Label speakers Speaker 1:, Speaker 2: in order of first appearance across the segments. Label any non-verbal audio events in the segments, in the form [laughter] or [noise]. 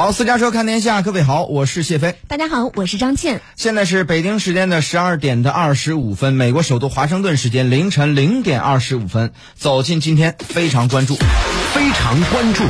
Speaker 1: 好，私家车看天下，各位好，我是谢飞。
Speaker 2: 大家好，我是张倩。
Speaker 1: 现在是北京时间的十二点的二十五分，美国首都华盛顿时间凌晨零点二十五分。走进今天非常关注，
Speaker 3: 非常关注。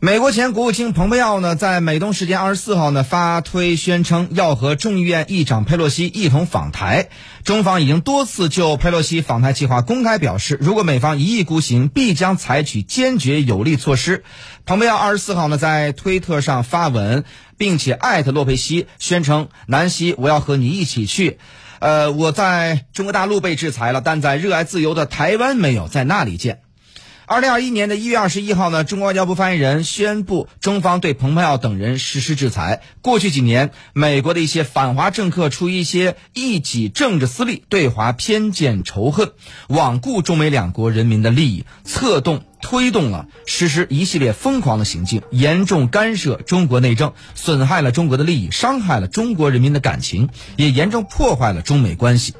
Speaker 1: 美国前国务卿蓬佩奥呢，在美东时间二十四号呢发推宣称要和众议院议长佩洛西一同访台。中方已经多次就佩洛西访台计划公开表示，如果美方一意孤行，必将采取坚决有力措施。蓬佩奥二十四号呢在推特上发文，并且艾特洛佩西，宣称：“南希，我要和你一起去。呃，我在中国大陆被制裁了，但在热爱自由的台湾没有，在那里见。”二零二一年的一月二十一号呢，中国外交部发言人宣布，中方对蓬佩奥等人实施制裁。过去几年，美国的一些反华政客出于一些一己政治私利，对华偏见仇恨，罔顾中美两国人民的利益，策动推动了实施一系列疯狂的行径，严重干涉中国内政，损害了中国的利益，伤害了中国人民的感情，也严重破坏了中美关系。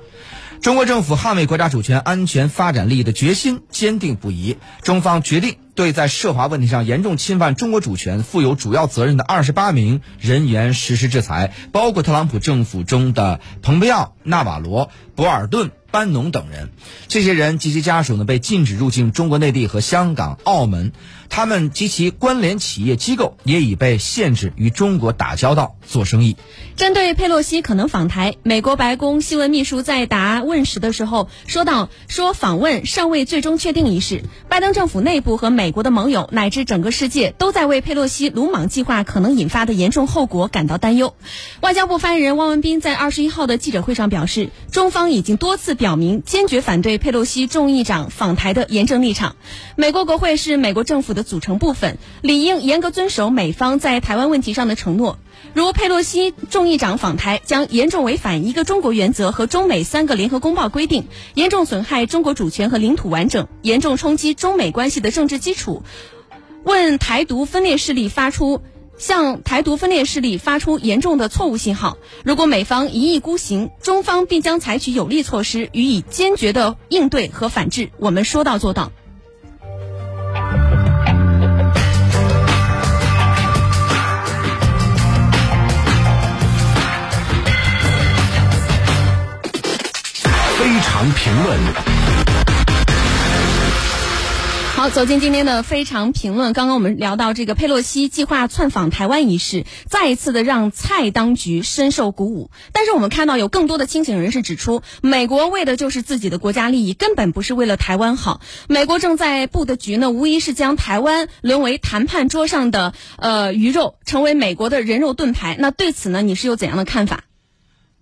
Speaker 1: 中国政府捍卫国家主权、安全、发展利益的决心坚定不移。中方决定对在涉华问题上严重侵犯中国主权、负有主要责任的二十八名人员实施制裁，包括特朗普政府中的蓬佩奥、纳瓦罗、博尔顿。班农等人，这些人及其家属呢被禁止入境中国内地和香港、澳门，他们及其关联企业机构也已被限制与中国打交道、做生意。
Speaker 2: 针对佩洛西可能访台，美国白宫新闻秘书在答问时的时候说到：“说访问尚未最终确定一事，拜登政府内部和美国的盟友乃至整个世界都在为佩洛西鲁莽计划可能引发的严重后果感到担忧。”外交部发言人汪文斌在二十一号的记者会上表示，中方已经多次。表明坚决反对佩洛西众议长访台的严正立场。美国国会是美国政府的的组成部分，理应严格遵守美方在台湾问题上的承诺。如佩洛西众议长访台，将严重违反一个中国原则和中美三个联合公报规定，严重损害中国主权和领土完整，严重冲击中美关系的政治基础，问台独分裂势力发出。向台独分裂势力发出严重的错误信号。如果美方一意孤行，中方必将采取有力措施予以坚决的应对和反制。我们说到做到。
Speaker 3: 常评论。
Speaker 2: 好，走进今天的非常评论。刚刚我们聊到这个佩洛西计划窜访台湾一事，再一次的让蔡当局深受鼓舞。但是我们看到有更多的清醒人士指出，美国为的就是自己的国家利益，根本不是为了台湾好。美国正在布的局呢，无疑是将台湾沦为谈判桌上的呃鱼肉，成为美国的人肉盾牌。那对此呢，你是有怎样的看法？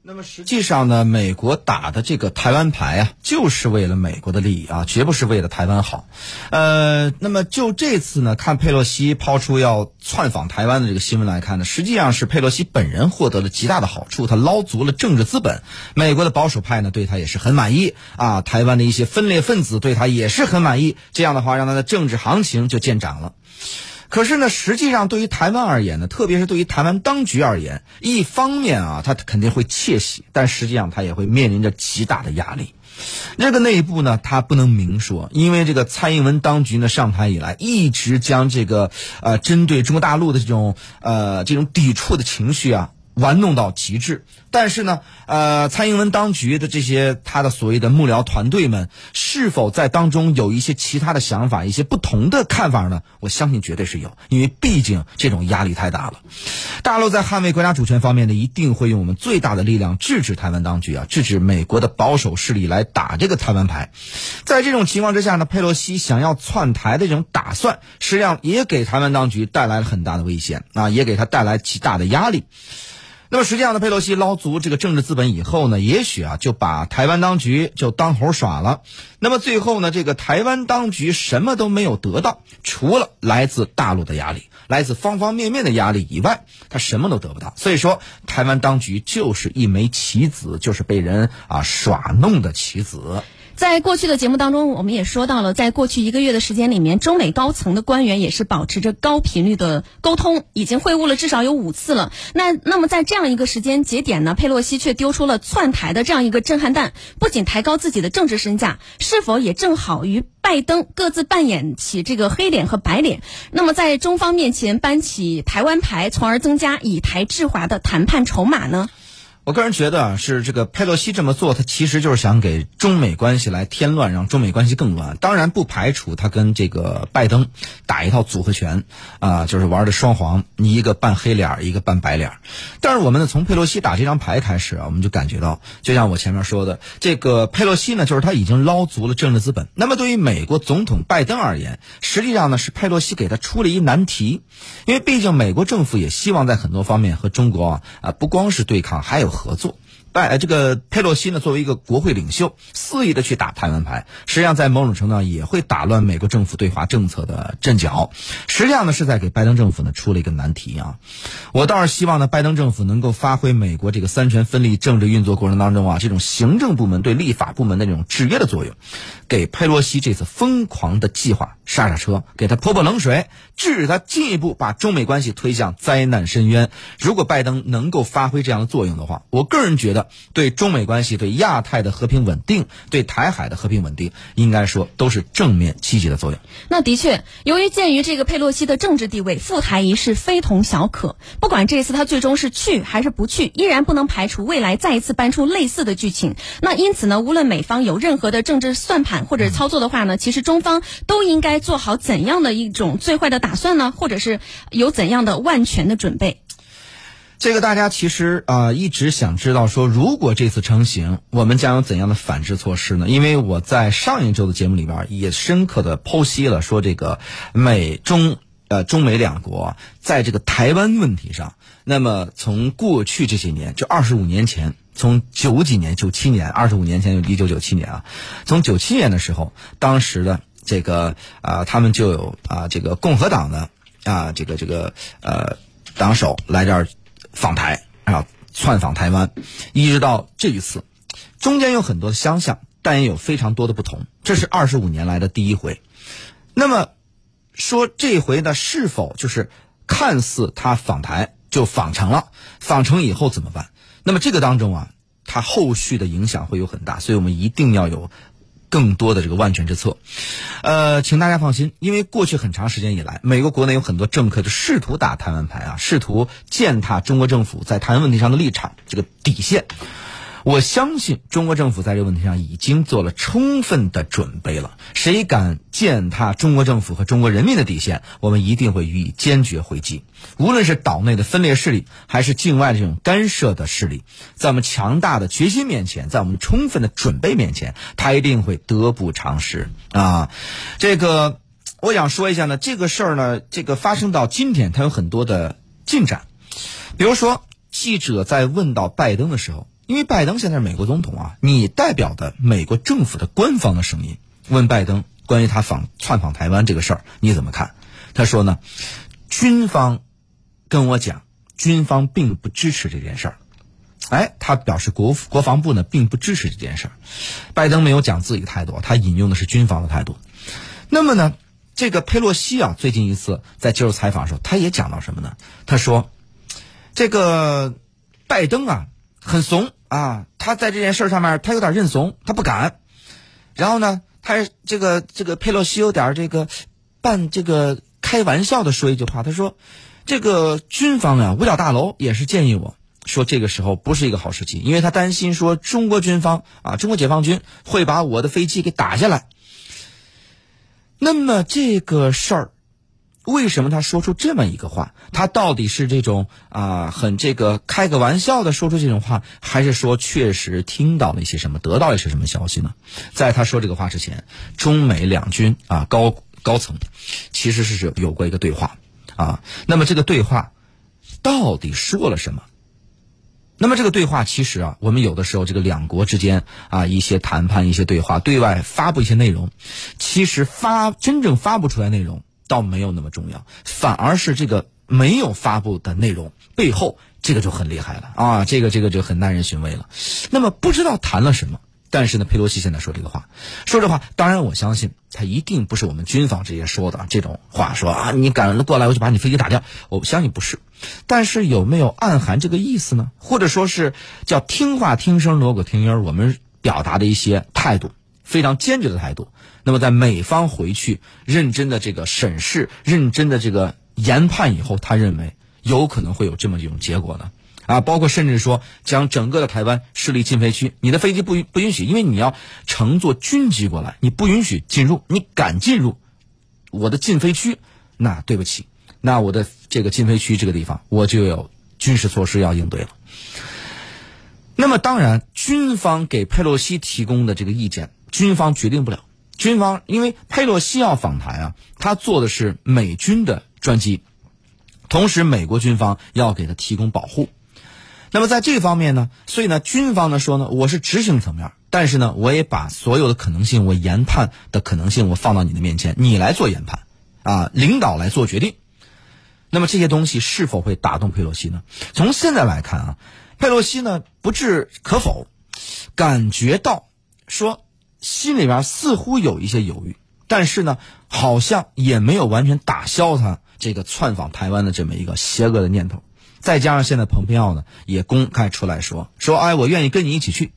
Speaker 1: 那么实际上呢，美国打的这个台湾牌啊，就是为了美国的利益啊，绝不是为了台湾好。呃，那么就这次呢，看佩洛西抛出要窜访台湾的这个新闻来看呢，实际上是佩洛西本人获得了极大的好处，他捞足了政治资本。美国的保守派呢，对他也是很满意啊，台湾的一些分裂分子对他也是很满意。这样的话，让他的政治行情就见长了。可是呢，实际上对于台湾而言呢，特别是对于台湾当局而言，一方面啊，他肯定会窃喜，但实际上他也会面临着极大的压力。这个内部呢，他不能明说，因为这个蔡英文当局呢上台以来，一直将这个呃针对中国大陆的这种呃这种抵触的情绪啊。玩弄到极致，但是呢，呃，蔡英文当局的这些他的所谓的幕僚团队们，是否在当中有一些其他的想法、一些不同的看法呢？我相信绝对是有，因为毕竟这种压力太大了。大陆在捍卫国家主权方面呢，一定会用我们最大的力量制止台湾当局啊，制止美国的保守势力来打这个台湾牌。在这种情况之下呢，佩洛西想要窜台的这种打算，实际上也给台湾当局带来了很大的危险啊，也给他带来极大的压力。那么实际上呢，佩洛西捞足这个政治资本以后呢，也许啊就把台湾当局就当猴耍了。那么最后呢，这个台湾当局什么都没有得到，除了来自大陆的压力、来自方方面面的压力以外，他什么都得不到。所以说，台湾当局就是一枚棋子，就是被人啊耍弄的棋子。
Speaker 2: 在过去的节目当中，我们也说到了，在过去一个月的时间里面，中美高层的官员也是保持着高频率的沟通，已经会晤了至少有五次了。那那么在这样一个时间节点呢，佩洛西却丢出了窜台的这样一个震撼弹，不仅抬高自己的政治身价，是否也正好与拜登各自扮演起这个黑脸和白脸？那么在中方面前搬起台湾牌，从而增加以台制华的谈判筹码呢？
Speaker 1: 我个人觉得啊，是这个佩洛西这么做，他其实就是想给中美关系来添乱，让中美关系更乱。当然不排除他跟这个拜登打一套组合拳，啊，就是玩的双簧，你一个扮黑脸，一个扮白脸。但是我们呢，从佩洛西打这张牌开始啊，我们就感觉到，就像我前面说的，这个佩洛西呢，就是他已经捞足了政治资本。那么对于美国总统拜登而言，实际上呢是佩洛西给他出了一难题，因为毕竟美国政府也希望在很多方面和中国啊啊不光是对抗，还有。合作，拜这个佩洛西呢，作为一个国会领袖，肆意的去打台湾牌，实际上在某种程度上也会打乱美国政府对华政策的阵脚。实际上呢，是在给拜登政府呢出了一个难题啊。我倒是希望呢，拜登政府能够发挥美国这个三权分立政治运作过程当中啊，这种行政部门对立法部门的这种制约的作用，给佩洛西这次疯狂的计划刹刹车，给他泼泼冷水，制止他进一步把中美关系推向灾难深渊。如果拜登能够发挥这样的作用的话，我个人觉得，对中美关系、对亚太的和平稳定、对台海的和平稳定，应该说都是正面积极的作用。
Speaker 2: 那的确，由于鉴于这个佩洛西的政治地位，赴台一事非同小可。不管这次他最终是去还是不去，依然不能排除未来再一次搬出类似的剧情。那因此呢，无论美方有任何的政治算盘或者操作的话呢，其实中方都应该做好怎样的一种最坏的打算呢？或者是有怎样的万全的准备？
Speaker 1: 这个大家其实啊一直想知道，说如果这次成型，我们将有怎样的反制措施呢？因为我在上一周的节目里边也深刻的剖析了，说这个美中呃中美两国在这个台湾问题上，那么从过去这些年，就二十五年前，从九几年、九七年，二十五年前就一九九七年啊，从九七年的时候，当时的这个啊他们就有啊这个共和党的啊这个这个呃党首来这儿。访台啊，窜访台湾，一直到这一次，中间有很多的相像，但也有非常多的不同。这是二十五年来的第一回。那么，说这回呢，是否就是看似他访台就访成了？访成以后怎么办？那么这个当中啊，它后续的影响会有很大，所以我们一定要有。更多的这个万全之策，呃，请大家放心，因为过去很长时间以来，美国国内有很多政客就试图打台湾牌啊，试图践踏中国政府在台湾问题上的立场这个底线。我相信中国政府在这个问题上已经做了充分的准备了。谁敢践踏中国政府和中国人民的底线，我们一定会予以坚决回击。无论是岛内的分裂势力，还是境外的这种干涉的势力，在我们强大的决心面前，在我们充分的准备面前，他一定会得不偿失啊！这个，我想说一下呢，这个事儿呢，这个发生到今天，它有很多的进展。比如说，记者在问到拜登的时候。因为拜登现在是美国总统啊，你代表的美国政府的官方的声音，问拜登关于他访窜访台湾这个事儿你怎么看？他说呢，军方跟我讲，军方并不支持这件事儿。哎，他表示国国防部呢并不支持这件事儿。拜登没有讲自己的态度，他引用的是军方的态度。那么呢，这个佩洛西啊，最近一次在接受采访的时候，他也讲到什么呢？他说，这个拜登啊很怂。啊，他在这件事上面，他有点认怂，他不敢。然后呢，他这个这个佩洛西有点这个半这个开玩笑的说一句话，他说：“这个军方啊，五角大楼也是建议我说，这个时候不是一个好时机，因为他担心说中国军方啊，中国解放军会把我的飞机给打下来。那么这个事儿。”为什么他说出这么一个话？他到底是这种啊，很这个开个玩笑的说出这种话，还是说确实听到了一些什么，得到了一些什么消息呢？在他说这个话之前，中美两军啊高高层其实是有有过一个对话啊。那么这个对话到底说了什么？那么这个对话其实啊，我们有的时候这个两国之间啊一些谈判、一些对话，对外发布一些内容，其实发真正发布出来内容。倒没有那么重要，反而是这个没有发布的内容背后，这个就很厉害了啊！这个这个就很耐人寻味了。那么不知道谈了什么。但是呢，佩洛西现在说这个话，说这话，当然我相信他一定不是我们军方直接说的这种话，说啊，你敢过来我就把你飞机打掉，我相信不是。但是有没有暗含这个意思呢？或者说是叫听话听声锣鼓听音，我们表达的一些态度，非常坚决的态度。那么在美方回去认真的这个审视、认真的这个研判以后，他认为有可能会有这么一种结果呢？啊，包括甚至说将整个的台湾设立禁飞区，你的飞机不不允许，因为你要乘坐军机过来，你不允许进入，你敢进入我的禁飞区，那对不起，那我的这个禁飞区这个地方，我就有军事措施要应对了。那么当然，军方给佩洛西提供的这个意见，军方决定不了。军方因为佩洛西要访台啊，他坐的是美军的专机，同时美国军方要给他提供保护。那么在这方面呢，所以呢，军方呢说呢，我是执行层面，但是呢，我也把所有的可能性，我研判的可能性，我放到你的面前，你来做研判，啊，领导来做决定。那么这些东西是否会打动佩洛西呢？从现在来看啊，佩洛西呢不置可否，感觉到说心里边似乎有一些犹豫，但是呢，好像也没有完全打消他这个窜访台湾的这么一个邪恶的念头。再加上现在蓬佩奥呢也公开出来说说，哎，我愿意跟你一起去。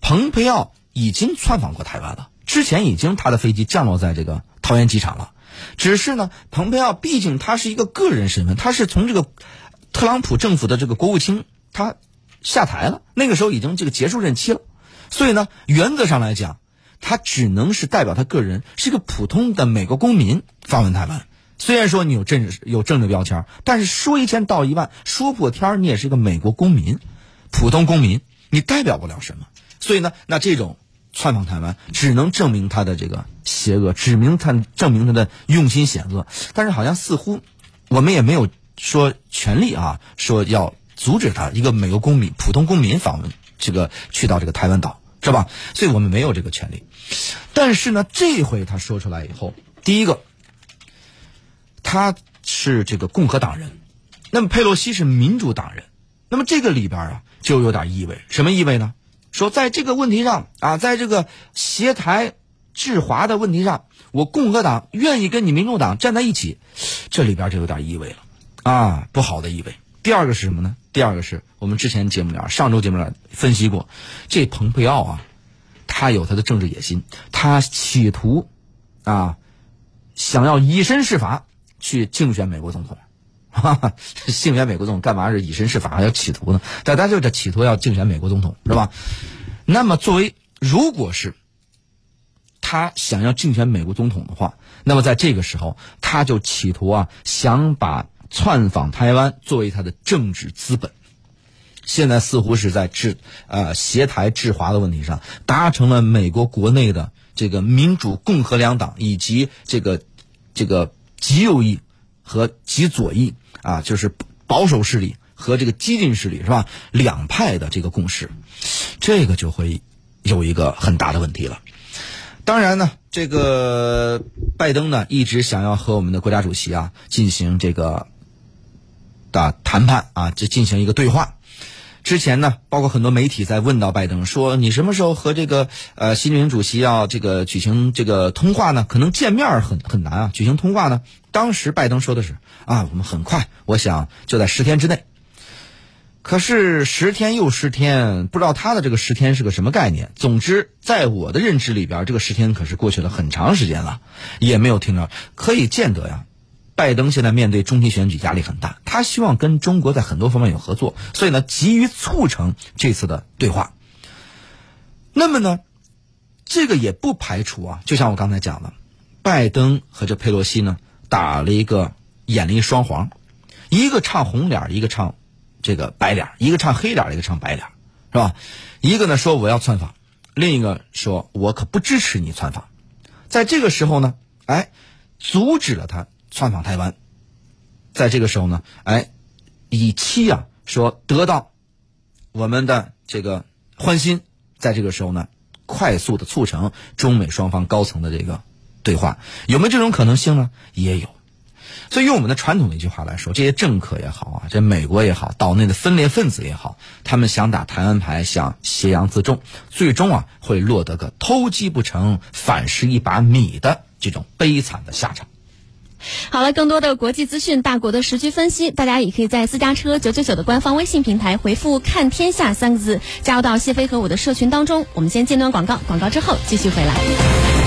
Speaker 1: 蓬佩奥已经窜访过台湾了，之前已经他的飞机降落在这个桃园机场了。只是呢，蓬佩奥毕竟他是一个个人身份，他是从这个特朗普政府的这个国务卿他下台了，那个时候已经这个结束任期了，所以呢，原则上来讲，他只能是代表他个人，是一个普通的美国公民访问台湾。虽然说你有政治有政治标签，但是说一千道一万，说破天你也是一个美国公民，普通公民，你代表不了什么。所以呢，那这种窜访台湾，只能证明他的这个邪恶，指明他证明他的用心险恶。但是好像似乎我们也没有说权利啊，说要阻止他一个美国公民、普通公民访问这个去到这个台湾岛，是吧？所以我们没有这个权利。但是呢，这回他说出来以后，第一个。他是这个共和党人，那么佩洛西是民主党人，那么这个里边啊就有点意味，什么意味呢？说在这个问题上啊，在这个协台制华的问题上，我共和党愿意跟你民主党站在一起，这里边就有点意味了，啊，不好的意味。第二个是什么呢？第二个是我们之前节目里上周节目里分析过，这蓬佩奥啊，他有他的政治野心，他企图啊，想要以身试法。去竞选美国总统，哈 [laughs] 哈竞选美国总统干嘛是以身试法还要企图呢？大家就这企图要竞选美国总统是吧？那么作为如果是他想要竞选美国总统的话，那么在这个时候他就企图啊想把窜访台湾作为他的政治资本。现在似乎是在制呃协台制华的问题上达成了美国国内的这个民主共和两党以及这个这个。极右翼和极左翼啊，就是保守势力和这个激进势力是吧？两派的这个共识，这个就会有一个很大的问题了。当然呢，这个拜登呢一直想要和我们的国家主席啊进行这个的谈判啊，这进行一个对话。之前呢，包括很多媒体在问到拜登说：“你什么时候和这个呃习近平主席要这个举行这个通话呢？可能见面很很难啊，举行通话呢？”当时拜登说的是：“啊，我们很快，我想就在十天之内。”可是十天又十天，不知道他的这个十天是个什么概念。总之，在我的认知里边，这个十天可是过去了很长时间了，也没有听到，可以见得呀。拜登现在面对中期选举压力很大，他希望跟中国在很多方面有合作，所以呢，急于促成这次的对话。那么呢，这个也不排除啊，就像我刚才讲的，拜登和这佩洛西呢打了一个演了一双簧，一个唱红脸，一个唱这个白脸，一个唱黑脸，一个唱白脸，是吧？一个呢说我要窜访，另一个说我可不支持你窜访。在这个时候呢，哎，阻止了他。窜访台湾，在这个时候呢，哎，以期啊说得到我们的这个欢心，在这个时候呢，快速的促成中美双方高层的这个对话，有没有这种可能性呢？也有。所以用我们的传统的一句话来说，这些政客也好啊，这美国也好，岛内的分裂分子也好，他们想打台湾牌，想挟洋自重，最终啊会落得个偷鸡不成反蚀一把米的这种悲惨的下场。
Speaker 2: 好了，更多的国际资讯、大国的时局分析，大家也可以在私家车九九九的官方微信平台回复“看天下”三个字，加入到谢飞和我的社群当中。我们先间段广告，广告之后继续回来。